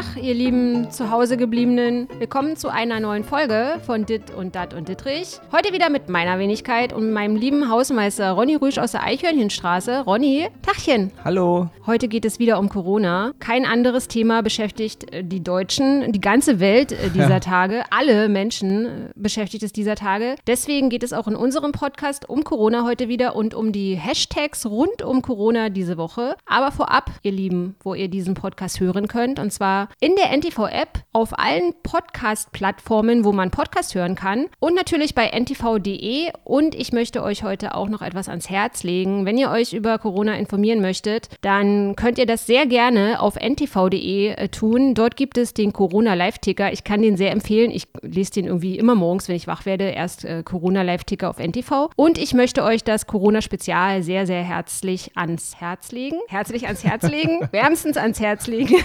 Tag, ihr lieben Zuhausegebliebenen. Willkommen zu einer neuen Folge von Dit und Dat und Dittrich. Heute wieder mit meiner Wenigkeit und meinem lieben Hausmeister Ronny Rüsch aus der Eichhörnchenstraße. Ronny, Tachchen. Hallo. Heute geht es wieder um Corona. Kein anderes Thema beschäftigt äh, die Deutschen, die ganze Welt äh, dieser Ja. Tage. Alle Menschen äh, beschäftigt es dieser Tage. Deswegen geht es auch in unserem Podcast um Corona heute wieder und um die Hashtags rund um Corona diese Woche. Aber vorab, ihr Lieben, wo ihr diesen Podcast hören könnt, und zwar in der NTV-App, auf allen Podcast-Plattformen, wo man Podcast hören kann und natürlich bei ntv.de. Und ich möchte euch heute auch noch etwas ans Herz legen. Wenn ihr euch über Corona informieren möchtet, dann könnt ihr das sehr gerne auf ntv.de äh, tun. Dort gibt es den Corona-Live-Ticker. Ich kann den sehr empfehlen. Ich lese den irgendwie immer morgens, wenn ich wach werde, erst äh, Corona-Live-Ticker auf NTV. Und ich möchte euch das Corona-Spezial sehr, sehr herzlich ans Herz legen. Herzlich ans Herz legen. Wärmstens ans Herz legen.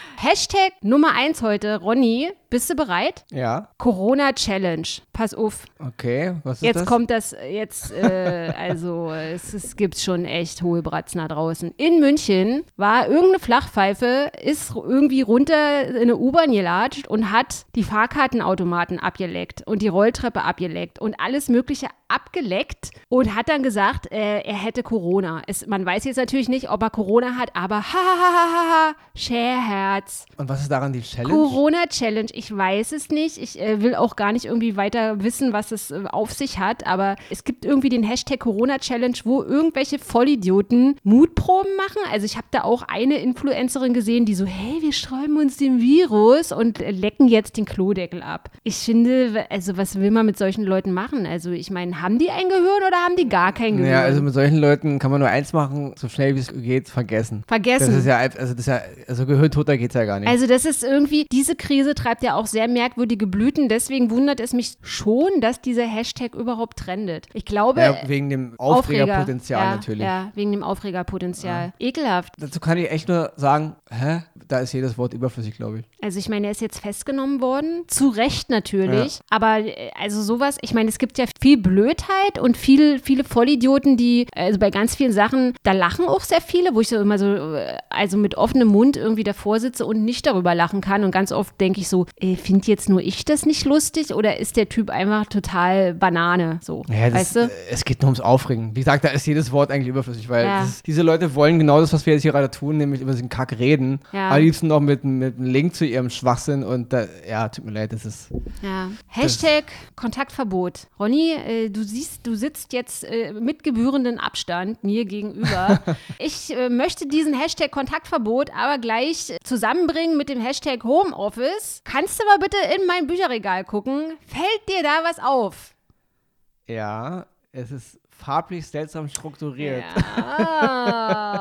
Hashtag Nummer eins heute, Ronny, bist du bereit? Ja, Corona Challenge. Pass auf. okay. Was ist Jetzt das? kommt das, jetzt, äh, also es, es gibt schon echt hohe Bratzen da draußen. In München war irgendeine Flachpfeife, ist irgendwie runter in eine U-Bahn gelatscht und hat die Fahrkartenautomaten abgeleckt und die Rolltreppe abgeleckt und alles Mögliche abgeleckt und hat dann gesagt, äh, er hätte Corona. Es, man weiß jetzt natürlich nicht, ob er Corona hat, aber ha ha ha ha ha, ha Scherherz. Und was ist daran die Challenge? Corona-Challenge, ich weiß es nicht. Ich äh, will auch gar nicht irgendwie weiter wissen, was es äh, auf sich hat, aber es gibt irgendwie den Hashtag Corona-Challenge, wo irgendwelche Vollidioten Mutproben machen. Also ich habe da auch eine Influencerin gesehen, die so, hey, wir sträuben uns dem Virus und lecken jetzt den Klodeckel ab. Ich finde, also was will man mit solchen Leuten machen? Also ich meine, haben die ein Gehirn oder haben die gar kein Gehirn? Ja, also mit solchen Leuten kann man nur eins machen, so schnell wie es geht, vergessen. Vergessen. Das ist ja, also das ist ja, also Gehirntoter geht's ja gar nicht. Also das ist irgendwie, diese Krise treibt ja auch sehr merkwürdige Blüten. Deswegen wundert es mich schon, dass dieser Hashtag überhaupt trendet. Ich glaube, ja, wegen dem Aufregerpotenzial ja, natürlich. Ja, wegen dem Aufregerpotenzial. Ekelhaft. Dazu kann ich echt nur sagen, hä? Da ist jedes Wort überflüssig, glaube ich. Also ich meine, er ist jetzt festgenommen worden. Zu Recht natürlich. Aber äh, also sowas, ich meine, es gibt ja viel Blödheit und viel, viele Vollidioten, die, also bei ganz vielen Sachen, da lachen auch sehr viele, wo ich so immer so, äh, also mit offenem Mund irgendwie davor sitze und nicht darüber lachen kann. Und ganz oft denke ich so, äh, finde jetzt nur ich das nicht lustig oder ist der Typ einfach total Banane? So, Ja, das, weißt du? äh, Es geht nur ums Aufregen. Wie gesagt, da ist jedes Wort eigentlich überflüssig, weil Ja. ist, diese Leute wollen genau das, was wir jetzt hier gerade tun, nämlich über diesen Kack reden. Ja. Am liebsten noch mit, mit einem Link zu ihrem Schwachsinn und da, ja, tut mir leid, das ist. Ja. Hashtag Kontaktverbot. Ronny, äh, du siehst, du sitzt jetzt äh, mit gebührenden Abstand mir gegenüber. ich äh, möchte diesen Hashtag Kontaktverbot aber gleich zusammenbringen mit dem Hashtag Homeoffice. Kannst du mal bitte in mein Bücherregal gucken? Fällt dir da was auf? Ja, es ist farblich seltsam strukturiert. Ja.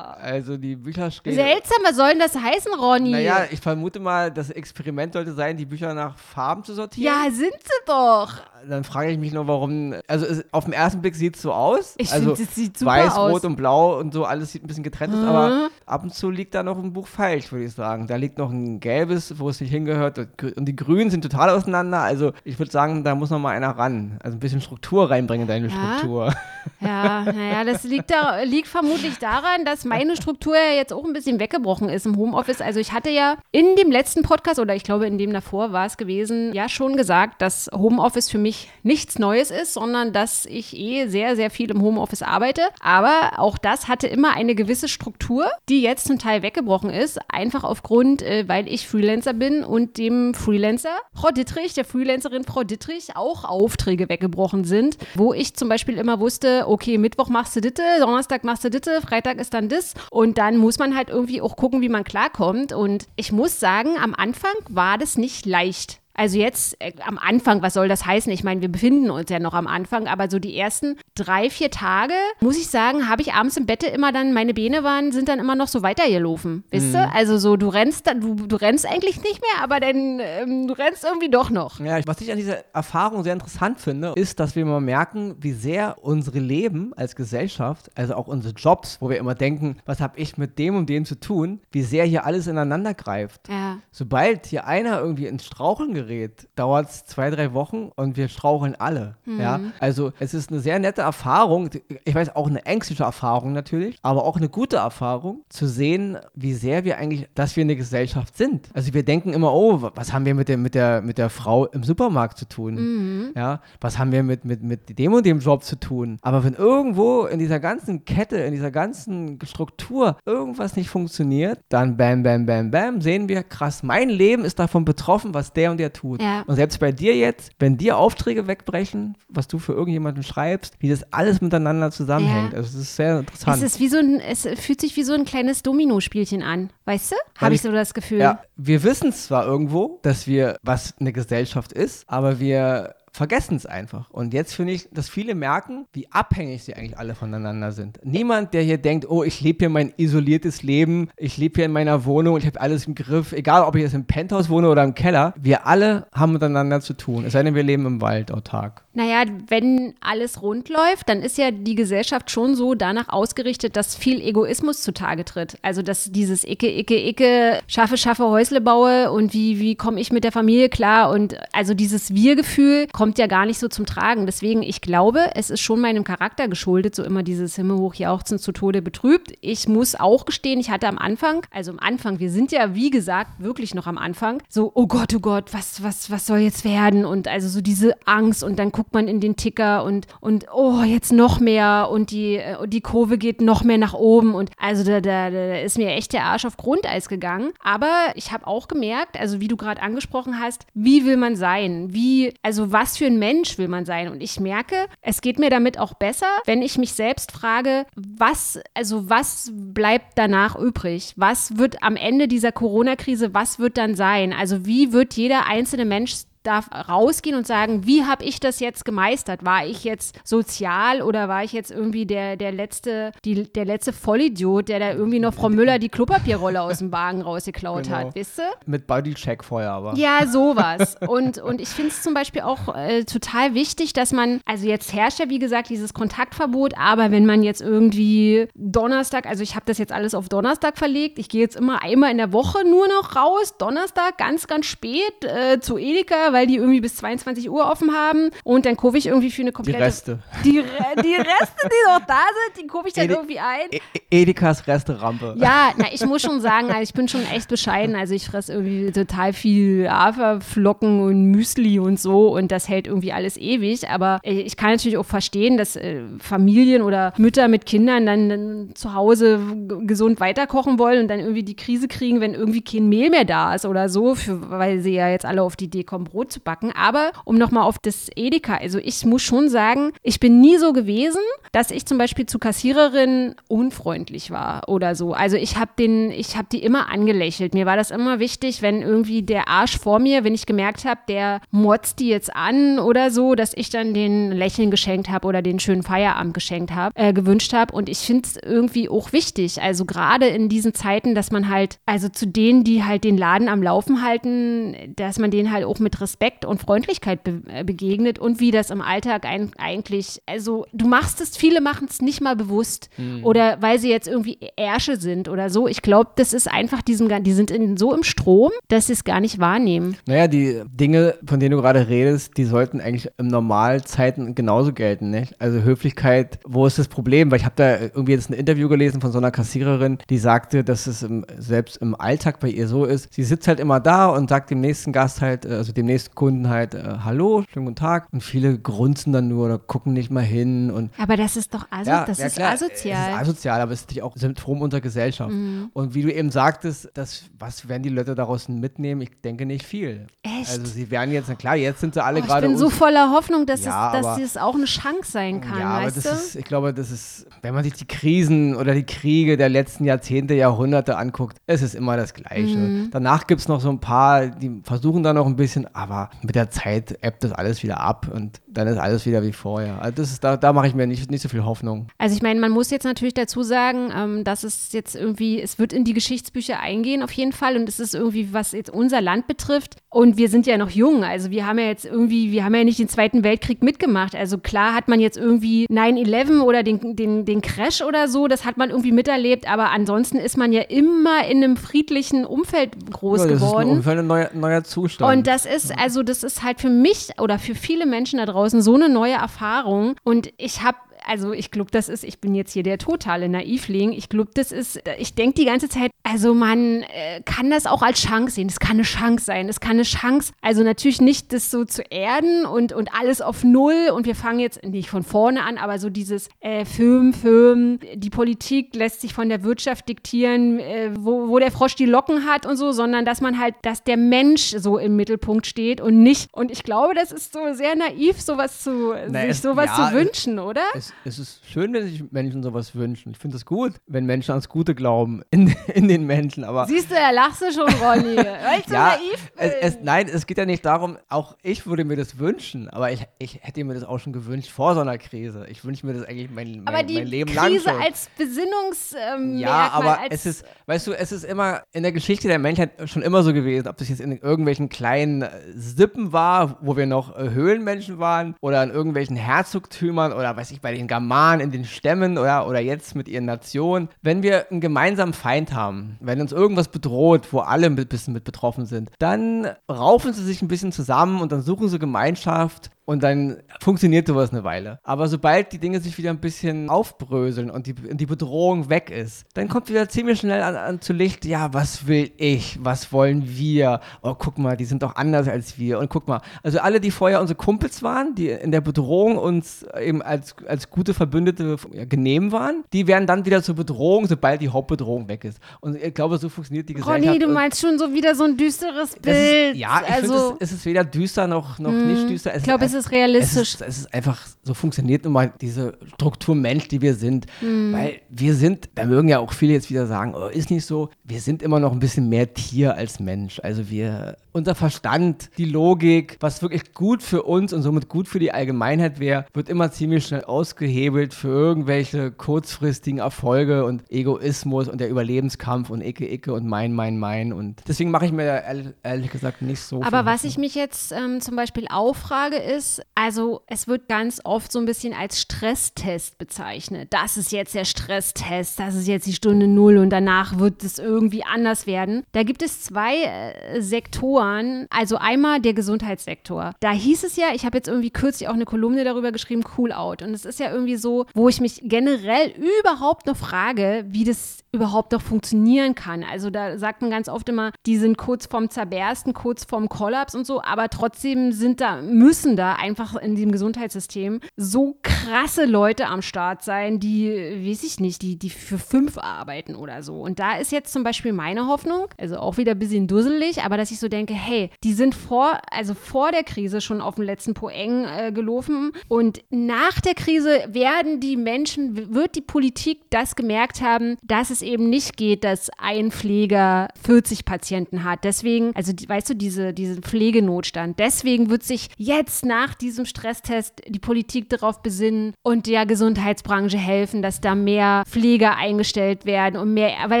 Also die Bücher stehen. Seltsam, was soll denn das heißen, Ronny? Naja, ich vermute mal, das Experiment sollte sein, die Bücher nach Farben zu sortieren. ja, sind sie doch. Dann frage ich mich nur, warum. Also es, auf den ersten Blick sieht es so aus. Ich also finde, es sieht super Weiß, aus. Rot und Blau und so, alles sieht ein bisschen getrennt aus, Mhm. aber ab und zu liegt da noch ein Buch falsch, würde ich sagen. Da liegt noch ein gelbes, wo es nicht hingehört. Und die grünen sind total auseinander. Also ich würde sagen, da muss noch mal einer ran. Also ein bisschen Struktur reinbringen in deine Ja? Struktur. Ja, naja, das liegt, da, liegt vermutlich daran, dass meine Struktur ja jetzt auch ein bisschen weggebrochen ist im Homeoffice. Also ich hatte ja in dem letzten Podcast oder ich glaube in dem davor war es gewesen, ja schon gesagt, dass Homeoffice für mich nichts Neues ist, sondern dass ich eh sehr, sehr viel im Homeoffice arbeite. Aber auch das hatte immer eine gewisse Struktur, die jetzt zum Teil weggebrochen ist. Einfach aufgrund, äh, weil ich Freelancer bin und dem Freelancer Frau Dittrich, der Freelancerin Frau Dittrich auch Aufträge weggebrochen sind, wo ich zum Beispiel immer wusste, okay, Mittwoch machst du ditte, Donnerstag machst du ditte, Freitag ist dann das. Und dann muss man halt irgendwie auch gucken, wie man klarkommt. Und ich muss sagen, am Anfang war das nicht leicht. Also jetzt äh, am Anfang, was soll das heißen? Ich meine, wir befinden uns ja noch am Anfang, aber so die ersten drei, vier Tage, muss ich sagen, habe ich abends im Bett immer dann, meine Beine waren, sind dann immer noch so weitergelaufen. Weißt du? Also so, du rennst dann, du, du rennst eigentlich nicht mehr, aber dann, ähm, du rennst irgendwie doch noch. Ja, was ich an dieser Erfahrung sehr interessant finde, ist, dass wir mal merken, wie sehr unsere Leben als Gesellschaft, also auch unsere Jobs, wo wir immer denken, was habe ich mit dem und dem zu tun, wie sehr hier alles ineinander greift. Ja. Sobald hier einer irgendwie ins Straucheln gerät, gerät, dauert es zwei, drei Wochen und wir straucheln alle. Mhm. Ja? Also es ist eine sehr nette Erfahrung, ich weiß auch eine ängstliche Erfahrung natürlich, aber auch eine gute Erfahrung, zu sehen, wie sehr wir eigentlich, dass wir eine Gesellschaft sind. Also wir denken immer, oh, was haben wir mit der, mit der, mit der Frau im Supermarkt zu tun? Mhm. Ja, was haben wir mit, mit, mit dem und dem Job zu tun? Aber wenn irgendwo in dieser ganzen Kette, in dieser ganzen Struktur irgendwas nicht funktioniert, dann bam, bam, bam, bam, sehen wir, krass, mein Leben ist davon betroffen, was der und der tut. Ja. Und selbst bei dir jetzt, wenn dir Aufträge wegbrechen, was du für irgendjemanden schreibst, wie das alles miteinander zusammenhängt. Ja. Also es ist sehr interessant. Es ist wie so ein, es fühlt sich wie so ein kleines Dominospielchen an, weißt du? Habe ich ich- so das Gefühl. Ja, wir wissen zwar irgendwo, dass wir, was eine Gesellschaft ist, aber wir vergessen es einfach. Und jetzt finde ich, dass viele merken, wie abhängig sie eigentlich alle voneinander sind. Niemand, der hier denkt, oh, ich lebe hier mein isoliertes Leben, ich lebe hier in meiner Wohnung, ich habe alles im Griff, egal ob ich jetzt im Penthouse wohne oder im Keller, wir alle haben miteinander zu tun. Es sei denn, wir leben im Wald autark. Naja, wenn alles rund läuft, dann ist ja die Gesellschaft schon so danach ausgerichtet, dass viel Egoismus zutage tritt. Also, dass dieses Icke, Icke, Icke, schaffe, schaffe, Häusle baue und wie, wie komme ich mit der Familie klar und also dieses Wir-Gefühl kommt ja gar nicht so zum Tragen. Deswegen, ich glaube, es ist schon meinem Charakter geschuldet, so immer dieses Himmelhoch jauchzen zu Tode betrübt. Ich muss auch gestehen, ich hatte am Anfang, also am Anfang, wir sind ja, wie gesagt, wirklich noch am Anfang, so, oh Gott, oh Gott, was, was, was soll jetzt werden? Und also so diese Angst und dann guckt man in den Ticker und, und oh, jetzt noch mehr und die, äh, die Kurve geht noch mehr nach oben und also da, da, da ist mir echt der Arsch auf Grundeis gegangen. Aber ich habe auch gemerkt, also wie du gerade angesprochen hast, wie will man sein? Wie, also was für ein Mensch will man sein? Und ich merke, es geht mir damit auch besser, wenn ich mich selbst frage, was, also was bleibt danach übrig? Was wird am Ende dieser Corona-Krise, was wird dann sein? Also wie wird jeder einzelne Mensch darf rausgehen und sagen, wie habe ich das jetzt gemeistert? War ich jetzt sozial oder war ich jetzt irgendwie der, der letzte, die, der letzte Vollidiot, der da irgendwie noch Frau Müller die Klopapierrolle aus dem Wagen rausgeklaut Genau. hat, wisst ihr? Mit Bodycheck vorher aber. Ja, sowas. Und, und ich finde es zum Beispiel auch äh, total wichtig, dass man, also jetzt herrscht ja wie gesagt dieses Kontaktverbot, aber wenn man jetzt irgendwie Donnerstag, also ich habe das jetzt alles auf Donnerstag verlegt, ich gehe jetzt immer einmal in der Woche nur noch raus, Donnerstag ganz, ganz spät äh, zu Edeka, weil die irgendwie bis 22 Uhr offen haben und dann kaufe ich irgendwie für eine Die komplette... Reste. Die, Re die Reste, die noch da sind, die kaufe ich dann Edi- irgendwie ein. E E- Edekas Resterampe. Ja, na, ich muss schon sagen, also ich bin schon echt bescheiden. Also ich fresse irgendwie total viel Haferflocken und Müsli und so und das hält irgendwie alles ewig. Aber äh, ich kann natürlich auch verstehen, dass äh, Familien oder Mütter mit Kindern dann, dann zu Hause gesund weiterkochen wollen und dann irgendwie die Krise kriegen, wenn irgendwie kein Mehl mehr da ist oder so, für, weil sie ja jetzt alle auf die Idee kommen, Brot zu backen. Aber um nochmal auf das Edeka, also ich muss schon sagen, ich bin nie so gewesen, dass ich zum Beispiel zu Kassiererinnen unfreundlich war oder so. Also ich habe den, ich habe die immer angelächelt. Mir war das immer wichtig, wenn irgendwie der Arsch vor mir, wenn ich gemerkt habe, der motzt die jetzt an oder so, dass ich dann den Lächeln geschenkt habe oder den schönen Feierabend geschenkt habe, äh, gewünscht habe. Und ich finde es irgendwie auch wichtig. Also gerade in diesen Zeiten, dass man halt, also zu denen, die halt den Laden am Laufen halten, dass man denen halt auch mit Respekt und Freundlichkeit be äh, begegnet und wie das im Alltag ein, eigentlich, also du machst es, viele machen es nicht mal bewusst oder weil sie jetzt irgendwie Ärsche sind oder so. Ich glaube, das ist einfach diesem, die sind in, so im Strom, dass sie es gar nicht wahrnehmen. Naja, die Dinge, von denen du gerade redest, die sollten eigentlich im Normalzeiten genauso gelten, nicht? Also Höflichkeit, wo ist das Problem? Weil ich habe da irgendwie jetzt ein Interview gelesen von so einer Kassiererin, die sagte, dass es im, selbst im Alltag bei ihr so ist. Sie sitzt halt immer da und sagt dem nächsten Gast halt, äh, also dem nächsten Kunden halt, äh, Hallo, schönen guten Tag. Und viele grunzen dann nur oder gucken nicht mal hin und Aber das ist doch aso das ist klar, asozial. Mhm. Es ist asozial, aber es ist natürlich auch Symptom unserer Gesellschaft. Und wie du eben sagtest, das, was werden die Leute daraus mitnehmen? Ich denke nicht viel. Echt? Also sie werden jetzt, na klar, jetzt sind sie alle Oh, ich gerade. bin so voller Hoffnung, dass, Ja, es, dass aber- es auch eine Chance sein kann, ja, aber das du? ist, ich glaube, das ist, wenn man sich die Krisen oder die Kriege der letzten Jahrzehnte, Jahrhunderte anguckt, es ist immer das Gleiche. Mhm. Danach gibt es noch so ein paar, die versuchen da noch ein bisschen, aber mit der Zeit ebbt das alles wieder ab und dann ist alles wieder wie vorher. Also das ist, da, da mache ich mir nicht, nicht so viel Hoffnung. Also ich meine, man muss jetzt natürlich dazu sagen, ähm, dass es jetzt irgendwie, es wird in die Geschichtsbücher eingehen auf jeden Fall und es ist irgendwie, was jetzt unser Land betrifft und wir sind ja noch jung, also wir haben ja jetzt irgendwie, wir haben ja nicht den Zweiten Weltkrieg mitgemacht, also klar hat man jetzt irgendwie 9-11 oder den, den, den Crash oder so, das hat man irgendwie miterlebt, aber ansonsten ist man ja immer in einem friedlichen Umfeld groß Ja, das ist geworden. ein, ungefähr ein neuer, neuer Zustand. Und das ist, also das ist halt für mich oder für viele Menschen da draußen so eine neue Erfahrung. Und ich habe also ich glaube, das ist, ich bin jetzt hier der totale Naivling. Ich glaube, das ist, ich denke die ganze Zeit, also man äh, kann das auch als Chance sehen. Es kann eine Chance sein. Es kann eine Chance, also natürlich nicht das so zu erden und, und alles auf Null und wir fangen jetzt nicht von vorne an, aber so dieses äh, Film, Film, die Politik lässt sich von der Wirtschaft diktieren, äh, wo, wo der Frosch die Locken hat und so, sondern dass man halt, dass der Mensch so im Mittelpunkt steht und nicht, und ich glaube, das ist so sehr naiv, sowas zu, Na, sich es- sowas ja, zu wünschen, oder? Es, es ist schön, wenn sich Menschen sowas wünschen. Ich finde es gut, wenn Menschen ans Gute glauben in, in den Menschen. Aber Siehst du, da lachst du schon, Ronny. Weil ich so ja, naiv es, bin. es, nein, es geht ja nicht darum, auch ich würde mir das wünschen, aber ich, ich hätte mir das auch schon gewünscht vor so einer Krise. Ich wünsche mir das eigentlich mein, mein, aber die mein Leben lang Krise schon. als Besinnungsmerkmal. Ja, aber es ist, weißt du, es ist immer in der Geschichte der Menschheit schon immer so gewesen, ob das jetzt in irgendwelchen kleinen äh, Sippen war, wo wir noch äh, Höhlenmenschen waren, oder in irgendwelchen Herzogtümern oder weiß ich, bei den Germanen, in den Stämmen oder, oder jetzt mit ihren Nationen. Wenn wir einen gemeinsamen Feind haben, wenn uns irgendwas bedroht, wo alle ein bisschen mit betroffen sind, dann raufen sie sich ein bisschen zusammen und dann suchen sie Gemeinschaft und dann funktioniert sowas eine Weile. Aber sobald die Dinge sich wieder ein bisschen aufbröseln und die, die Bedrohung weg ist, dann kommt wieder ziemlich schnell an, an zu Licht, ja, was will ich? Was wollen wir? Oh, guck mal, die sind doch anders als wir. Und guck mal, also alle, die vorher unsere Kumpels waren, die in der Bedrohung uns eben als, als gute Verbündete ja, genehm waren, die werden dann wieder zur Bedrohung, sobald die Hauptbedrohung weg ist. Und ich glaube, so funktioniert die Gesellschaft. Ronny, du meinst schon so wieder so ein düsteres Bild. ist, ja, ich also, finde, es, es ist weder düster noch, noch nicht düster. ich glaube, es ist realistisch. es ist, es ist einfach, so funktioniert nun mal diese Struktur Mensch, die wir sind. Hm. Weil wir sind, da mögen ja auch viele jetzt wieder sagen, oh, ist nicht so, wir sind immer noch ein bisschen mehr Tier als Mensch. Also wir, unser Verstand, die Logik, was wirklich gut für uns und somit gut für die Allgemeinheit wäre, wird immer ziemlich schnell ausgehebelt für irgendwelche kurzfristigen Erfolge und Egoismus und der Überlebenskampf und Icke, Icke und mein, mein, mein. Und deswegen mache ich mir da ehrlich, ehrlich gesagt nicht so Aber was ich mich jetzt ähm, zum Beispiel auffrage, ist, also es wird ganz oft so ein bisschen als Stresstest bezeichnet. Das ist jetzt der Stresstest, das ist jetzt die Stunde Null und danach wird es irgendwie anders werden. Da gibt es zwei äh, Sektoren, also einmal der Gesundheitssektor. Da hieß es ja, ich habe jetzt irgendwie kürzlich auch eine Kolumne darüber geschrieben, Cool Out. Und es ist ja irgendwie so, wo ich mich generell überhaupt noch frage, wie das überhaupt noch funktionieren kann. Also da sagt man ganz oft immer, die sind kurz vorm Zerbersten, kurz vorm Kollaps und so, aber trotzdem sind da, müssen da einfach in diesem Gesundheitssystem so krasse Leute am Start sein, die, weiß ich nicht, die, die für fünf arbeiten oder so. Und da ist jetzt zum Beispiel meine Hoffnung, also auch wieder ein bisschen dusselig, aber dass ich so denke, hey, die sind vor, also vor der Krise schon auf dem letzten Poeng äh, gelaufen und nach der Krise werden die Menschen, wird die Politik das gemerkt haben, dass es eben nicht geht, dass ein Pfleger 40 Patienten hat. Deswegen, also weißt du, diese, diesen Pflegenotstand. Deswegen wird sich jetzt nach diesem Stresstest die Politik darauf besinnen und der Gesundheitsbranche helfen, dass da mehr Pfleger eingestellt werden und mehr, weil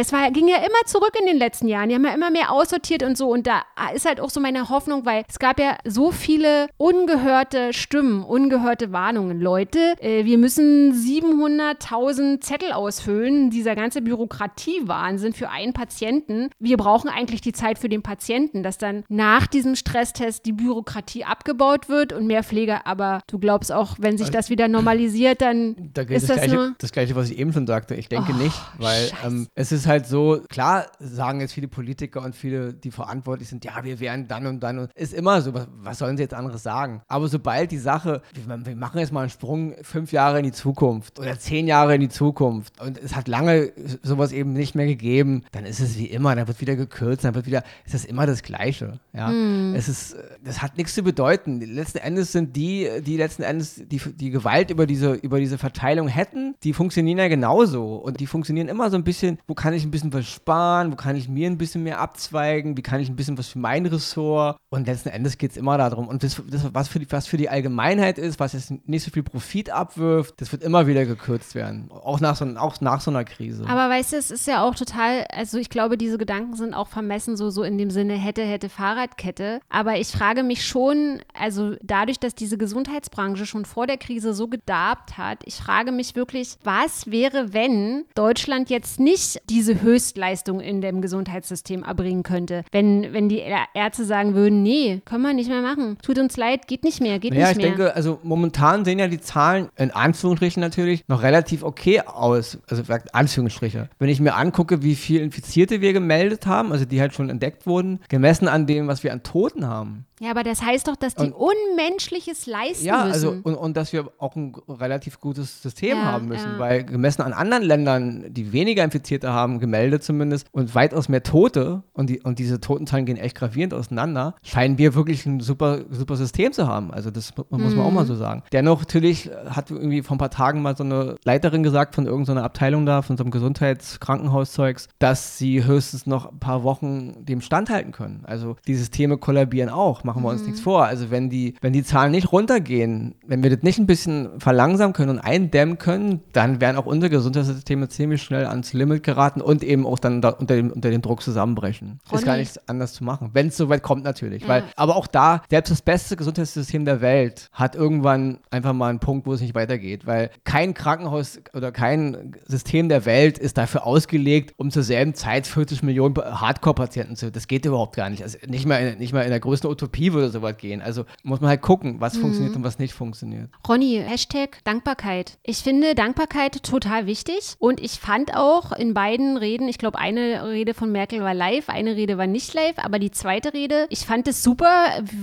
es war, ging ja immer zurück in den letzten Jahren. Die haben ja immer mehr aussortiert und so. Und da ist halt auch so meine Hoffnung, weil es gab ja so viele ungehörte Stimmen, ungehörte Warnungen. Leute, äh, wir müssen 700.000 Zettel ausfüllen. Dieser ganze Bürokratiewahnsinn für einen Patienten. Wir brauchen eigentlich die Zeit für den Patienten, dass dann nach diesem Stresstest die Bürokratie abgebaut wird und mehr Pfleger. Aber du glaubst auch, wenn sich das wieder normalisiert, dann Da ist das, das gleiche, nur. das gleiche, was ich eben schon sagte. Ich denke Oh, nicht, weil ähm, es ist halt so, klar sagen jetzt viele Politiker und viele, die verantwortlich sind, ja, wir wären dann und dann und ist immer so, was, was sollen sie jetzt anderes sagen? Aber sobald die Sache, wir, wir machen jetzt mal einen Sprung fünf Jahre in die Zukunft oder zehn Jahre in die Zukunft und es hat lange sowas eben nicht mehr gegeben, dann ist es wie immer, dann wird wieder gekürzt, dann wird wieder, ist das immer das Gleiche. Ja, Hm. es ist, das hat nichts zu bedeuten. Letzten Endes sind die, die letzten Endes die, die Gewalt über diese, über diese Verteilung hätten, die funktionieren ja genauso. Und die funktionieren immer so ein bisschen, wo kann ich ein bisschen was sparen, wo kann ich mir ein bisschen mehr abzweigen, wie kann ich ein bisschen was für mein Ressort. Und letzten Endes geht es immer darum. Und das, das was, für die, was für die Allgemeinheit ist, was jetzt nicht so viel Profit abwirft, das wird immer wieder gekürzt werden. Auch nach so, auch nach so einer Krise. Aber weißt du, es ist ja auch total, also ich glaube, diese Gedanken sind auch vermessen, so, so in dem Sinne hätte, hätte Fahrradkette. Aber ich frage mich schon, also dadurch, dass diese Gesundheitsbranche schon vor der Krise so gedarbt hat, ich frage mich wirklich, was wäre, wenn Deutschland jetzt nicht diese Höchstleistung in dem Gesundheitssystem erbringen könnte? Wenn, wenn die Ärzte sagen würden, nee, können wir nicht mehr machen. Tut uns leid, geht nicht mehr, geht naja, nicht mehr. Ja, ich denke, also momentan sehen ja die Zahlen in Anführungsstrichen natürlich noch relativ okay aus. Also Anführungsstriche. Wenn ich mir angucke, wie viele Infizierte wir gemeldet haben, also die halt schon entdeckt wurden, gemessen an dem, was wir an Toten haben, ja, aber das heißt doch, dass die und, Unmenschliches leisten ja, müssen. Ja, also und, und dass wir auch ein relativ gutes System ja, haben müssen, ja. weil gemessen an anderen Ländern, die weniger Infizierte haben, gemeldet zumindest, und weitaus mehr Tote, und, die, und diese Totenzahlen gehen echt gravierend auseinander, scheinen wir wirklich ein super, super System zu haben. Also das muss man mhm. auch mal so sagen. Dennoch natürlich hat irgendwie vor ein paar Tagen mal so eine Leiterin gesagt von irgendeiner Abteilung da, von so einem Gesundheitskrankenhauszeugs, dass sie höchstens noch ein paar Wochen dem standhalten können. Also die Systeme kollabieren auch machen wir uns mhm. nichts vor. Also wenn die, wenn die Zahlen nicht runtergehen, wenn wir das nicht ein bisschen verlangsamen können und eindämmen können, dann werden auch unsere Gesundheitssysteme ziemlich schnell ans Limit geraten und eben auch dann da unter, dem, unter dem Druck zusammenbrechen. Ronny. Ist gar nichts anders zu machen, wenn es soweit kommt natürlich. Ja. Weil, aber auch da, selbst das beste Gesundheitssystem der Welt hat irgendwann einfach mal einen Punkt, wo es nicht weitergeht, weil kein Krankenhaus oder kein System der Welt ist dafür ausgelegt, um zur selben Zeit 40 Millionen Hardcore-Patienten zu. Das geht überhaupt gar nicht. Also nicht mal in, nicht mal in der größten Utopie Perspektive oder so weit gehen. Also muss man halt gucken, was mhm. funktioniert und was nicht funktioniert. Ronny, Hashtag Dankbarkeit. Ich finde Dankbarkeit total wichtig und ich fand auch in beiden Reden, ich glaube, eine Rede von Merkel war live, eine Rede war nicht live, aber die zweite Rede, ich fand es super,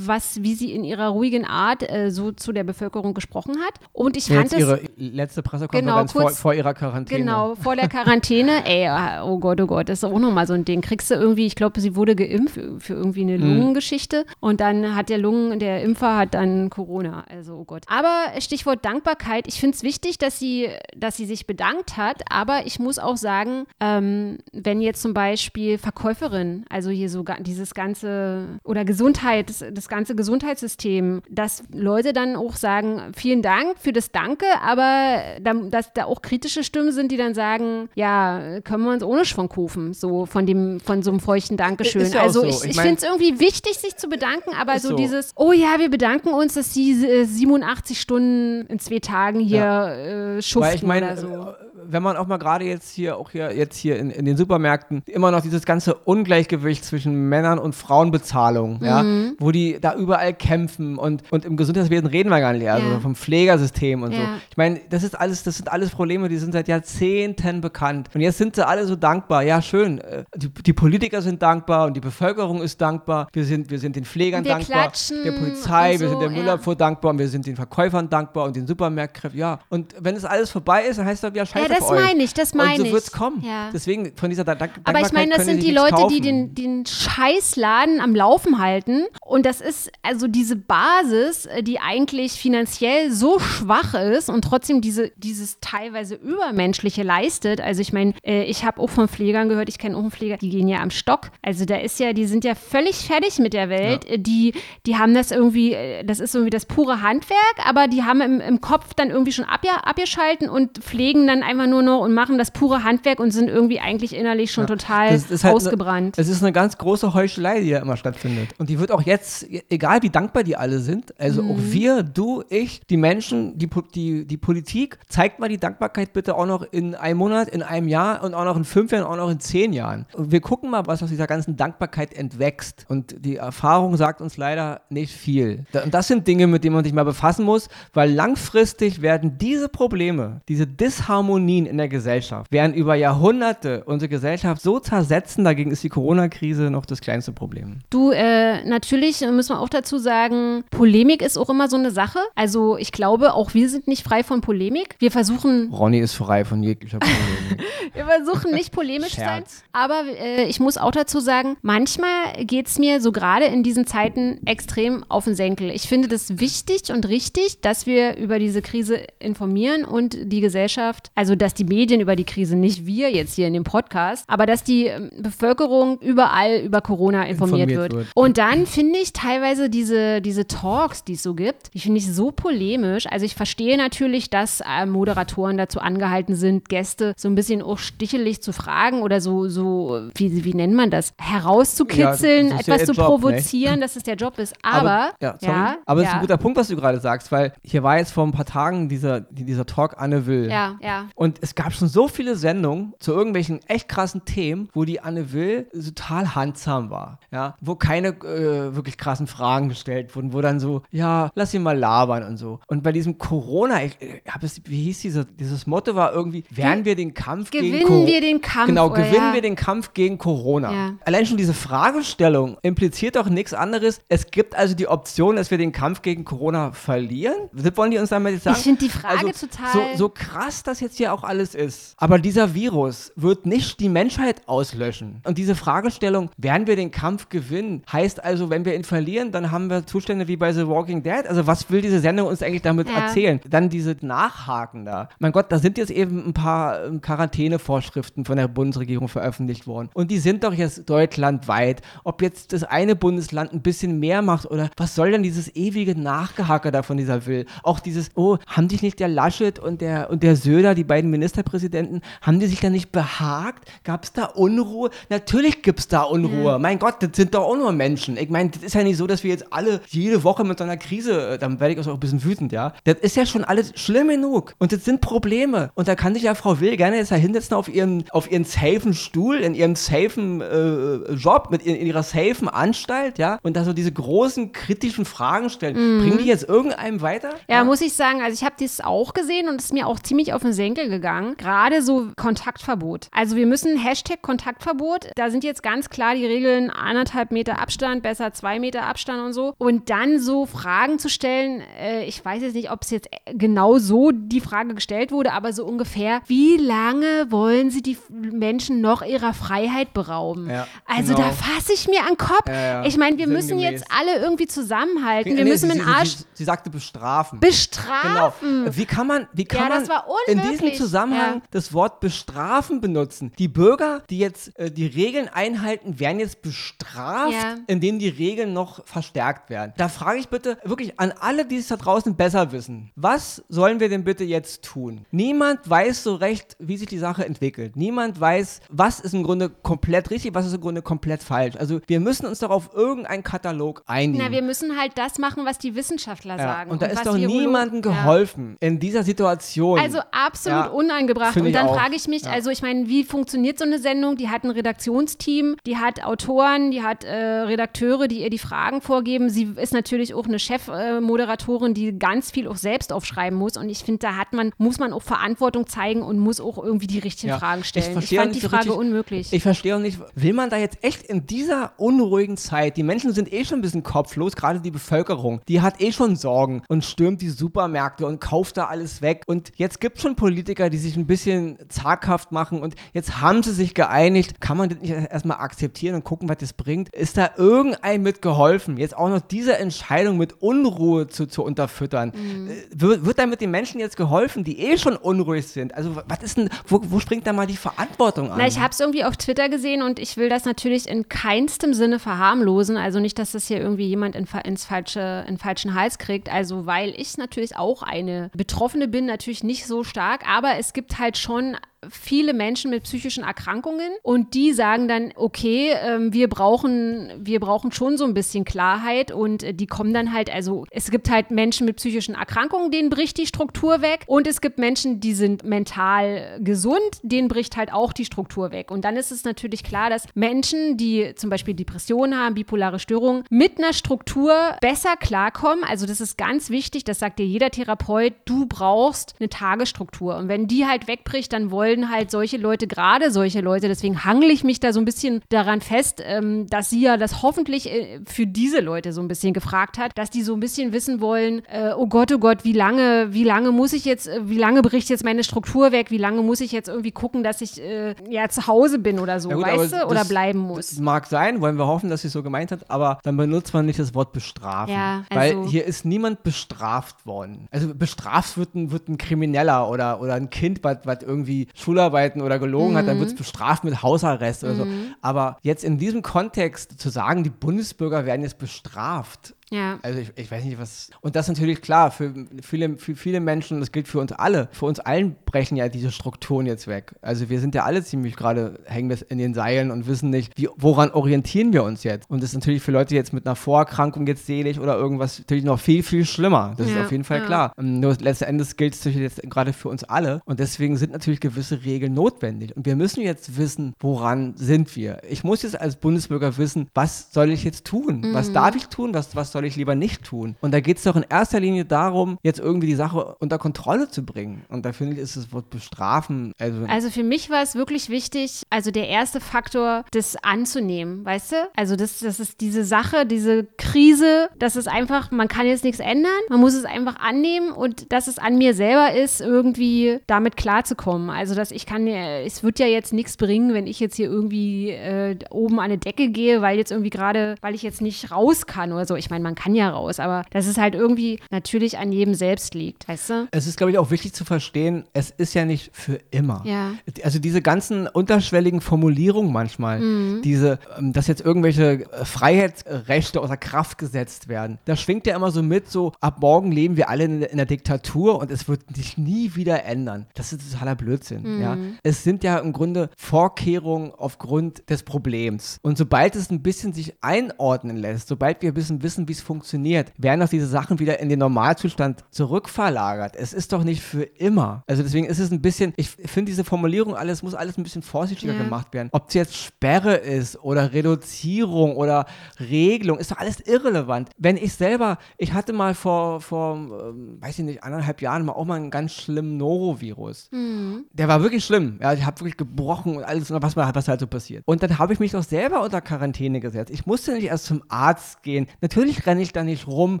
was, wie sie in ihrer ruhigen Art äh, so zu der Bevölkerung gesprochen hat. Und ich fand Jetzt ihre letzte Pressekonferenz genau, kurz, vor, vor, ihrer Quarantäne. Genau, vor der Quarantäne. Ey, oh Gott, oh Gott, das ist auch nochmal so ein Ding. Kriegst du irgendwie, ich glaube, sie wurde geimpft für irgendwie eine mhm. Lungengeschichte und dann hat der Lungen, der Impfer hat dann Corona. Also, oh Gott. Aber Stichwort Dankbarkeit. Ich finde es wichtig, dass sie, dass sie sich bedankt hat. Aber ich muss auch sagen, ähm, wenn jetzt zum Beispiel Verkäuferin, also hier so dieses ganze oder Gesundheit, das, das ganze Gesundheitssystem, dass Leute dann auch sagen, vielen Dank für das Danke, aber da, dass da auch kritische Stimmen sind, die dann sagen, ja, können wir uns ohne Schwung kaufen, so von dem, von so einem feuchten Dankeschön. Ja also so. ich, ich, ich finde es irgendwie wichtig, sich zu bedanken, aber so, so, dieses, oh ja, wir bedanken uns, dass sie äh, 87 Stunden in zwei Tagen hier ja. äh, schuften Weil ich mein, oder so. Äh, wenn man auch mal gerade jetzt hier, auch hier, jetzt hier in, in den Supermärkten, immer noch dieses ganze Ungleichgewicht zwischen Männern und Frauenbezahlung, mhm. ja, wo die da überall kämpfen und, und im Gesundheitswesen reden wir gar nicht, also ja. vom Pflegersystem und ja. so. Ich meine, das ist alles, das sind alles Probleme, die sind seit Jahrzehnten bekannt. Und jetzt sind sie alle so dankbar. Ja, schön. Äh, die, die Politiker sind dankbar und die Bevölkerung ist dankbar. Wir sind, wir sind den Pflegern dankbar, der Polizei, so, wir sind der Müllabfuhr ja. dankbar und wir sind den Verkäufern dankbar und den Supermärktkräften. Ja. Und wenn es alles vorbei ist, dann heißt das ja scheiße das meine ich, das meine ich. Und so wird es kommen. Ja. Deswegen von dieser Dank Aber ich meine, das sind die Leute, kaufen. die den, den Scheißladen am Laufen halten. Und das ist also diese Basis, äh, die eigentlich finanziell so schwach ist und trotzdem diese, dieses teilweise Übermenschliche leistet. Also ich meine, äh, ich habe auch von Pflegern gehört, ich kenne auch einen Pfleger, die gehen ja am Stock. Also da ist ja, die sind ja völlig fertig mit der Welt. Ja. Die, die haben das irgendwie, äh, das ist irgendwie das pure Handwerk, aber die haben im, im Kopf dann irgendwie schon abgeschalten und pflegen dann einfach einfach nur noch und machen das pure Handwerk und sind irgendwie eigentlich innerlich schon ja. total halt ausgebrannt. Es ist eine ganz große Heuchelei, die da immer stattfindet. Und die wird auch jetzt, egal wie dankbar die alle sind, also mhm. auch wir, du, ich, die Menschen, die, die, die Politik, zeigt mal die Dankbarkeit bitte auch noch in einem Monat, in einem Jahr und auch noch in fünf Jahren, auch noch in zehn Jahren. Und wir gucken mal, was aus dieser ganzen Dankbarkeit entwächst. Und die Erfahrung sagt uns leider nicht viel. Und das sind Dinge, mit denen man sich mal befassen muss, weil langfristig werden diese Probleme, diese Disharmonie, Harmonien in der Gesellschaft werden über Jahrhunderte unsere Gesellschaft so zersetzen. Dagegen ist die Corona-Krise noch das kleinste Problem. Du, äh, natürlich müssen wir auch dazu sagen, Polemik ist auch immer so eine Sache. Also ich glaube, auch wir sind nicht frei von Polemik. Wir versuchen. Ronny ist frei von jeglicher Polemik. wir versuchen nicht polemisch zu sein. Aber äh, ich muss auch dazu sagen, manchmal geht es mir so gerade in diesen Zeiten extrem auf den Senkel. Ich finde das wichtig und richtig, dass wir über diese Krise informieren und die Gesellschaft, also also dass die Medien über die Krise, nicht wir jetzt hier in dem Podcast, aber dass die ähm, Bevölkerung überall über Corona informiert, Informiert wird. wird. Und dann finde ich teilweise diese, diese Talks, die es so gibt, die finde ich so polemisch. Also ich verstehe natürlich, dass äh, Moderatoren dazu angehalten sind, Gäste so ein bisschen auch stichelig zu fragen oder so, so wie, wie nennt man das? Herauszukitzeln, Ja, das ja etwas ihr zu Job, ne? provozieren, dass es der Job ist. Aber, ja, sorry. ja, aber es ja, ist ein guter Punkt, was du gerade sagst, weil hier war jetzt vor ein paar Tagen dieser, dieser Talk Anne Will. ja, ja. Und es gab schon so viele Sendungen zu irgendwelchen echt krassen Themen, wo die Anne Will total handsam war. Ja, wo keine äh, wirklich krassen Fragen gestellt wurden, wo dann so, ja, lass ihn mal labern und so. Und bei diesem Corona, ich, ich hab es, wie hieß diese, dieses Motto war irgendwie, werden wir den Kampf gegen Gewinnen Corona. wir den Kampf, Genau, oder gewinnen ja. wir den Kampf gegen Corona. Ja. Allein schon diese Fragestellung impliziert doch nichts anderes. Es gibt also die Option, dass wir den Kampf gegen Corona verlieren. Das wollen die uns damit jetzt sagen? Ich finde die Frage also, total- So, so krass das jetzt hier auch alles ist. Aber dieser Virus wird nicht die Menschheit auslöschen. Und diese Fragestellung, werden wir den Kampf gewinnen, heißt also, wenn wir ihn verlieren, dann haben wir Zustände wie bei The Walking Dead. Also was will diese Sendung uns eigentlich damit Ja. erzählen? Dann diese Nachhaken da. Mein Gott, da sind jetzt eben ein paar ähm, Quarantänevorschriften von der Bundesregierung veröffentlicht worden. Und die sind doch jetzt deutschlandweit. Ob jetzt das eine Bundesland ein bisschen mehr macht oder was soll denn dieses ewige Nachgehacke da von dieser Will? Auch dieses, oh, haben sich nicht der Laschet und der, und der Söder, die beiden Ministerpräsidenten, haben die sich da nicht behagt? Gab es da Unruhe? Natürlich gibt es da Unruhe. Mein Gott, das sind doch auch nur Menschen. Ich meine, das ist ja nicht so, dass wir jetzt alle jede Woche mit so einer Krise, äh, dann werde ich auch ein bisschen wütend, ja. Das ist ja schon alles schlimm genug. Und das sind Probleme. Und da kann sich ja Frau Will gerne jetzt da hinsetzen auf ihren, auf ihren safen Stuhl, in ihrem safen äh, Job, mit in, in ihrer safen Anstalt, ja. Und da so diese großen kritischen Fragen stellen. Bringen die jetzt irgendeinem weiter? Ja, muss ich sagen, also ich habe das auch gesehen und es ist mir auch ziemlich auf den Senkel gegangen. Gerade so Kontaktverbot. Also wir müssen Hashtag Kontaktverbot, da sind jetzt ganz klar die Regeln anderthalb Meter Abstand, besser zwei Meter Abstand und so. Und dann so Fragen zu stellen, äh, ich weiß jetzt nicht, ob es jetzt genau so die Frage gestellt wurde, aber so ungefähr, wie lange wollen sie die Menschen noch ihrer Freiheit berauben? Ja, also genau. da fasse ich mir an den Kopf. Ja, ja, Ich meine, wir müssen sinngemäß. jetzt alle irgendwie zusammenhalten. Wir Nee, müssen sie, sie, Arsch Sie, sie sagte bestrafen. bestrafen. Genau. Wie kann man, wie kann Ja, man das war in unmöglich. diesem Zusammenhang Ja. das Wort bestrafen benutzen? Die Bürger, die jetzt äh, die Regeln einhalten, werden jetzt bestraft, Ja. indem die Regeln noch verstärkt werden. Da frage ich bitte wirklich an alle, die es da draußen besser wissen. Was sollen wir denn bitte jetzt tun? Niemand weiß so recht, wie sich die Sache entwickelt. Niemand weiß, was ist im Grunde komplett richtig, was ist im Grunde komplett falsch. Also wir müssen uns doch auf irgendeinen Katalog einigen. Na, wir müssen halt das machen, was die Wissenschaftler Ja, sagen. und da ist was doch niemandem geholfen in dieser Situation. Also absolut Ja, unangebracht. finde Und ich dann frage ich mich, Ja. also ich meine, wie funktioniert so eine Sendung? Die hat ein Redaktionsteam, die hat Autoren, die hat äh, Redakteure, die ihr die Fragen vorgeben. Sie ist natürlich auch eine Chefmoderatorin, die ganz viel auch selbst aufschreiben muss. Und ich finde, da hat man, muss man auch Verantwortung zeigen und muss auch irgendwie die richtigen Ja, Fragen ich stellen. Ich, verstehe auch fand die Frage richtig- unmöglich. Ich verstehe auch nicht, will man da jetzt echt in dieser unruhigen Zeit, die Menschen sind eh schon ein bisschen kopflos, gerade die Bevölkerung, die hat eh schon Sorgen und stürmt die Supermärkte und kauft da alles weg. Und jetzt gibt es schon Politiker, die sich ein bisschen zaghaft machen und jetzt haben sie sich geeinigt. Kann man das nicht erstmal akzeptieren und gucken, was das bringt? Ist da irgendein mit geholfen? Jetzt auch noch diese Entscheidung mit Unruhe zu, zu unterfüttern. Mhm. Äh, Wird, wird damit den Menschen jetzt geholfen, die eh schon unruhig sind? Also was ist denn, wo, wo springt da mal die Verantwortung an? Na, ich habe es irgendwie auf Twitter gesehen und ich will das natürlich in keinstem Sinne verharmlosen. Also nicht, dass das hier irgendwie jemand in, ins falsche, in falschen Hals kriegt. Also weil ich natürlich auch eine Betroffene bin, natürlich nicht so stark, aber es gibt halt schon viele Menschen mit psychischen Erkrankungen und die sagen dann, okay, ähm, wir brauchen, wir brauchen schon so ein bisschen Klarheit und äh, die kommen dann halt, also es gibt halt Menschen mit psychischen Erkrankungen, denen bricht die Struktur weg und es gibt Menschen, die sind mental gesund, denen bricht halt auch die Struktur weg. Und dann ist es natürlich klar, dass Menschen, die zum Beispiel Depressionen haben, bipolare Störungen, mit einer Struktur besser klarkommen. Also das ist ganz wichtig, das sagt dir jeder Therapeut, du brauchst eine Tagesstruktur. Und wenn die halt wegbricht, dann wollen wollen halt solche Leute, gerade solche Leute, deswegen hangle ich mich da so ein bisschen daran fest, ähm, dass sie ja das hoffentlich äh, für diese Leute so ein bisschen gefragt hat, dass die so ein bisschen wissen wollen, äh, oh Gott, oh Gott, wie lange, wie lange muss ich jetzt, äh, wie lange bricht jetzt meine Struktur weg, wie lange muss ich jetzt irgendwie gucken, dass ich äh, ja zu Hause bin oder so, ja gut, weißt du, oder bleiben muss. Mag sein, wollen wir hoffen, dass sie so gemeint hat, aber dann benutzt man nicht das Wort bestrafen. Ja, also weil hier ist niemand bestraft worden. Also bestraft wird ein, wird ein Krimineller oder, oder ein Kind, was irgendwie Schularbeiten oder gelogen mhm. hat, dann wird es bestraft mit Hausarrest oder so. Mhm. Aber jetzt in diesem Kontext zu sagen, die Bundesbürger werden jetzt bestraft, ja. Also ich, ich, weiß nicht, was. Und das ist natürlich klar, für viele, für viele Menschen, das gilt für uns alle, für uns allen brechen ja diese Strukturen jetzt weg. Also wir sind ja alle ziemlich gerade, hängen wir in den Seilen und wissen nicht, wie, woran orientieren wir uns jetzt. Und das ist natürlich für Leute jetzt mit einer Vorerkrankung jetzt selig oder irgendwas natürlich noch viel, viel schlimmer. Das ja. ist auf jeden Fall ja. klar. Ähm, nur letzten Endes gilt es jetzt gerade für uns alle. Und deswegen sind natürlich gewisse Regeln notwendig. Und wir müssen jetzt wissen, woran sind wir. Ich muss jetzt als Bundesbürger wissen, was soll ich jetzt tun? Mhm. Was darf ich tun? Was, was soll ich lieber nicht tun? Und da geht es doch in erster Linie darum, jetzt irgendwie die Sache unter Kontrolle zu bringen. Und da finde ich, ist das Wort bestrafen. Also, also für mich war es wirklich wichtig, also der erste Faktor, das anzunehmen, weißt du? Also das, das ist diese Sache, diese Krise, das ist einfach, man kann jetzt nichts ändern, man muss es einfach annehmen und dass es an mir selber ist, irgendwie damit klarzukommen. Also dass ich kann, es wird ja jetzt nichts bringen, wenn ich jetzt hier irgendwie äh, oben an eine Decke gehe, weil jetzt irgendwie gerade, weil ich jetzt nicht raus kann oder so. Ich meine, man kann ja raus, aber dass es halt irgendwie natürlich an jedem selbst liegt, weißt du? Es ist, glaube ich, auch wichtig zu verstehen, es ist ja nicht für immer. Ja. Also diese ganzen unterschwelligen Formulierungen manchmal, mhm. diese, ähm, dass jetzt irgendwelche äh, Freiheitsrechte außer Kraft gesetzt werden, da schwingt ja immer so mit, so ab morgen leben wir alle in, in der Diktatur und es wird sich nie wieder ändern. Das ist totaler Blödsinn. Mhm. Ja? Es sind ja im Grunde Vorkehrungen aufgrund des Problems. Und sobald es ein bisschen sich einordnen lässt, sobald wir ein bisschen wissen, wie es funktioniert, werden auch diese Sachen wieder in den Normalzustand zurückverlagert. Es ist doch nicht für immer. Also deswegen ist es ein bisschen, ich finde diese Formulierung alles, muss alles ein bisschen vorsichtiger ja. gemacht werden. Ob es jetzt Sperre ist oder Reduzierung oder Regelung, ist doch alles irrelevant. Wenn ich selber, ich hatte mal vor, vor ähm, weiß ich nicht, anderthalb Jahren mal auch mal einen ganz schlimmen Norovirus. Mhm. Der war wirklich schlimm. Ja, ich habe wirklich gebrochen und alles, was, was halt so passiert. Und dann habe ich mich doch selber unter Quarantäne gesetzt. Ich musste nicht erst zum Arzt gehen. Natürlich renne ich da nicht rum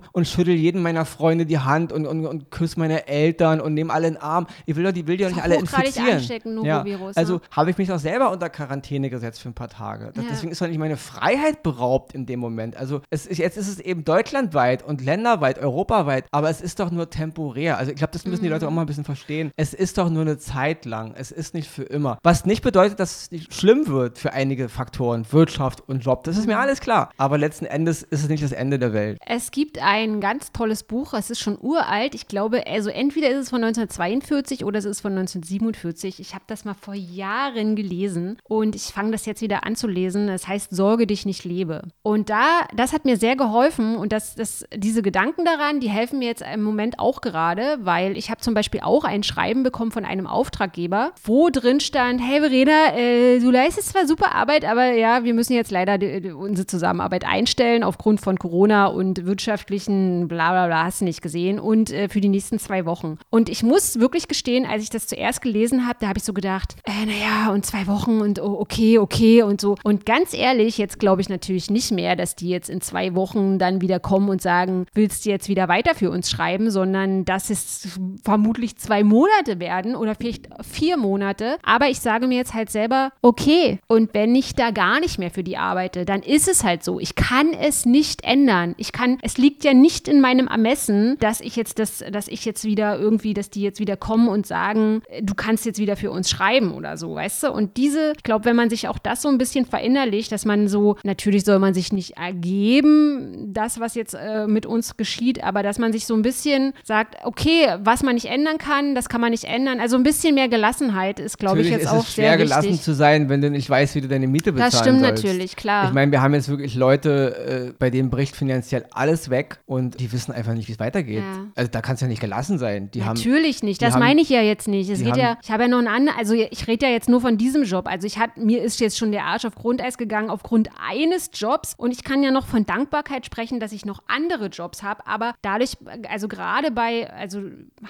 und schüttel jedem meiner Freunde die Hand und, und, und küsse meine Eltern und nehme alle in den Arm. Ich will doch die will die doch nicht alle infizieren. Anstecken, ja. Also ne? habe ich mich doch selber unter Quarantäne gesetzt für ein paar Tage. Ja. Deswegen ist doch nicht meine Freiheit beraubt in dem Moment. Also es ist, jetzt ist es eben deutschlandweit und länderweit, europaweit, aber es ist doch nur temporär. Also ich glaube, das müssen mhm. die Leute auch mal ein bisschen verstehen. Es ist doch nur eine Zeit lang. Es ist nicht für immer. Was nicht bedeutet, dass es nicht schlimm wird für einige Faktoren, Wirtschaft und Job. Das ist mir mhm. alles klar. Aber letzten Endes ist es nicht das Ende der Welt. Es gibt ein ganz tolles Buch, es ist schon uralt. Ich glaube, also entweder ist es von 1942 oder es ist von 1947. Ich habe das mal vor Jahren gelesen und ich fange das jetzt wieder an zu lesen. Es heißt Sorge dich nicht lebe. Und da, das hat mir sehr geholfen und das, das, diese Gedanken daran, die helfen mir jetzt im Moment auch gerade, weil ich habe zum Beispiel auch ein Schreiben bekommen von einem Auftraggeber, wo drin stand, hey Verena, äh, du leistest zwar super Arbeit, aber ja, wir müssen jetzt leider die, die, unsere Zusammenarbeit einstellen aufgrund von Corona und wirtschaftlichen bla bla bla, hast du nicht gesehen und äh, für die nächsten zwei Wochen. Und ich muss wirklich gestehen, als ich das zuerst gelesen habe, da habe ich so gedacht, äh, naja, und zwei Wochen und oh, okay, okay und so. Und ganz ehrlich, jetzt glaube ich natürlich nicht mehr, dass die jetzt in zwei Wochen dann wieder kommen und sagen, willst du jetzt wieder weiter für uns schreiben, sondern dass es vermutlich zwei Monate werden oder vielleicht vier Monate. Aber ich sage mir jetzt halt selber, okay, und wenn ich da gar nicht mehr für die arbeite, dann ist es halt so. Ich kann es nicht ändern. Ich kann, es liegt ja nicht in meinem Ermessen, dass ich jetzt das, dass ich jetzt wieder irgendwie, dass die jetzt wieder kommen und sagen, du kannst jetzt wieder für uns schreiben oder so, weißt du? Und diese, ich glaube, wenn man sich auch das so ein bisschen verinnerlicht, dass man so, natürlich soll man sich nicht ergeben, das, was jetzt äh, mit uns geschieht, aber dass man sich so ein bisschen sagt, okay, was man nicht ändern kann, das kann man nicht ändern. Also ein bisschen mehr Gelassenheit ist, glaube ich, jetzt auch sehr wichtig. schwer gelassen zu sein, wenn du nicht weißt, wie du deine Miete bezahlen Das stimmt sollst. natürlich, klar. Ich meine, wir haben jetzt wirklich Leute, äh, bei denen bricht finanziell finanziell alles weg und die wissen einfach nicht, wie es weitergeht. Ja. Also da kann es ja nicht gelassen sein. Die haben, Natürlich nicht, die das haben- meine ich ja jetzt nicht. Es geht haben- ja, ich habe ja noch einen anderen, also ich rede ja jetzt nur von diesem Job. Also ich hat, mir ist jetzt schon der Arsch auf Grundeis gegangen aufgrund eines Jobs und ich kann ja noch von Dankbarkeit sprechen, dass ich noch andere Jobs habe, aber dadurch, also gerade bei, also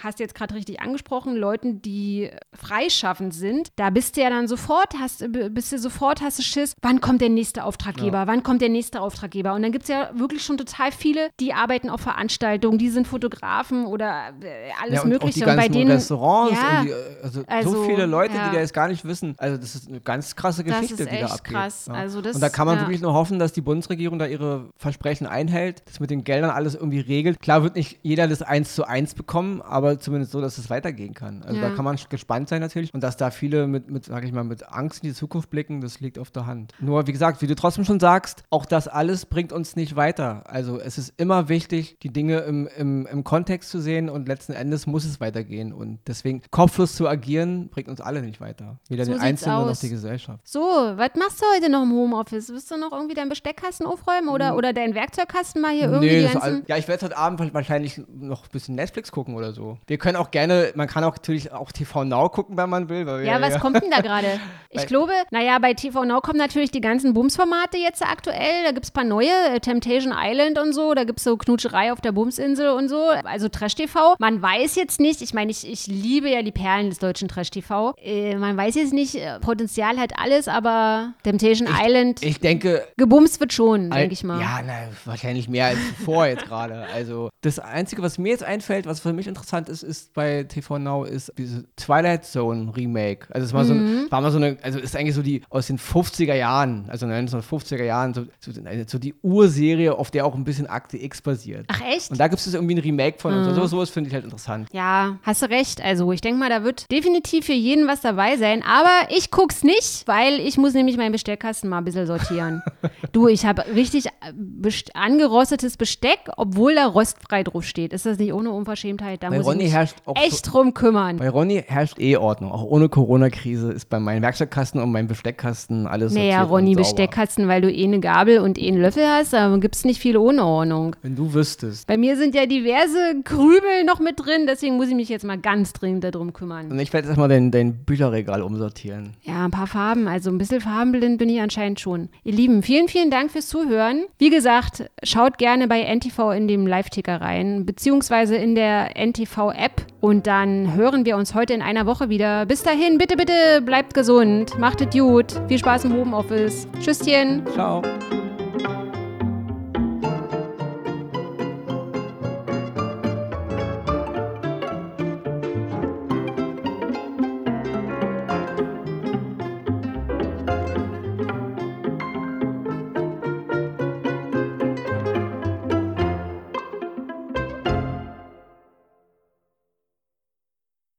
hast du jetzt gerade richtig angesprochen, Leuten, die freischaffend sind, da bist du ja dann sofort, hast, bist du sofort, hast du Schiss, wann kommt der nächste Auftraggeber, wann kommt der nächste Auftraggeber und dann gibt es ja wirklich schon total viele, die arbeiten auf Veranstaltungen, die sind Fotografen oder äh, alles ja, und Mögliche auch die und bei ganzen denen Restaurants ja, und die, also, Also, so viele Leute, ja. die da jetzt gar nicht wissen. Also das ist eine ganz krasse Das Geschichte, die da abgeht. krass. Ja. Also das- und da kann man wirklich nur hoffen, dass die Bundesregierung da ihre Versprechen einhält, dass mit den Geldern alles irgendwie regelt. Klar wird nicht jeder das eins zu eins bekommen, aber zumindest so, dass es weitergehen kann. Also da kann man gespannt sein natürlich und dass da viele mit, mit, sag ich mal, mit Angst in die Zukunft blicken, das liegt auf der Hand. Nur wie gesagt, wie du trotzdem schon sagst, auch das alles bringt uns nicht weiter. Also es ist immer wichtig, die Dinge im, im, im Kontext zu sehen und letzten Endes muss es weitergehen und deswegen kopflos zu agieren, bringt uns alle nicht weiter. Weder So den Einzelnen noch die Gesellschaft. So, was machst du heute noch im Homeoffice? Willst du noch irgendwie deinen Besteckkasten aufräumen oder, oder deinen Werkzeugkasten mal hier irgendwie Nee, all, ja, ich werde heute Abend wahrscheinlich noch ein bisschen Netflix gucken oder so. Wir können auch gerne, man kann auch natürlich auch TV Now gucken, wenn man will. Ja, was kommt denn da gerade? Ich glaube, naja, bei TV Now kommen natürlich die ganzen Bumsformate jetzt aktuell. Da gibt es ein paar neue, Temptation Island und so. Da gibt es so Knutscherei auf der Bumsinsel und so. Also Trash-TV. Man weiß jetzt nicht, ich meine, ich, ich liebe ja die Perlen des deutschen Trash-TV. Äh, man weiß jetzt nicht, äh, Potenzial hat alles, aber Temptation Island, Ich denke, gebumst wird schon, denke ich mal. Ja, na, wahrscheinlich mehr als zuvor jetzt gerade. Also das Einzige, was mir jetzt einfällt, was für mich interessant ist, ist bei TV Now, ist diese Twilight Zone Remake. Also es war so, Mhm. ein, war mal so eine, also ist eigentlich so die aus den 50er Jahren, also 1950er Jahren, so, so, eine- so die Urserie, auf der auch ein bisschen Akte X basiert. Ach echt? Und da gibt es irgendwie ein Remake von. Mhm. Und so, sowas finde ich halt interessant. Ja, hast du recht. Also ich denke mal, da wird definitiv für jeden was dabei sein. Aber ich guck's nicht, weil ich muss nämlich meinen Besteckkasten mal ein bisschen sortieren. du, ich habe richtig äh, best angerostetes Besteck, obwohl da rostfrei drauf steht. Ist das nicht ohne Unverschämtheit? Da Bei muss Ronny ich mich herrscht auch so- echt drum kümmern. Bei Ronny herrscht eh Ordnung. Auch ohne Corona-Krise ist bei meinem Werkzeugkasten und meinem Besteckkasten alles Naja, sortiert Ronny, und sauber. Besteckkasten, weil du eh eine Gabel und eh einen Löffel hast, da gibt's nicht viel Unordnung. Wenn du wüsstest. Bei mir sind ja diverse Krübel noch mit drin, deswegen muss ich mich jetzt mal ganz dringend darum kümmern. Und ich werde erstmal dein, dein Bücherregal umsortieren. Ja, ein paar Farben. Also ein bisschen farbenblind bin ich anscheinend schon. Ihr Lieben, vielen, vielen Dank fürs Zuhören. Wie gesagt, schaut gerne bei NTV in dem Live-Ticker rein, beziehungsweise in der NTV-App. Und dann hören wir uns heute in einer Woche wieder. Bis dahin, bitte, bitte bleibt gesund. Macht es gut. Viel Spaß im Homeoffice. Tschüsschen. Ciao.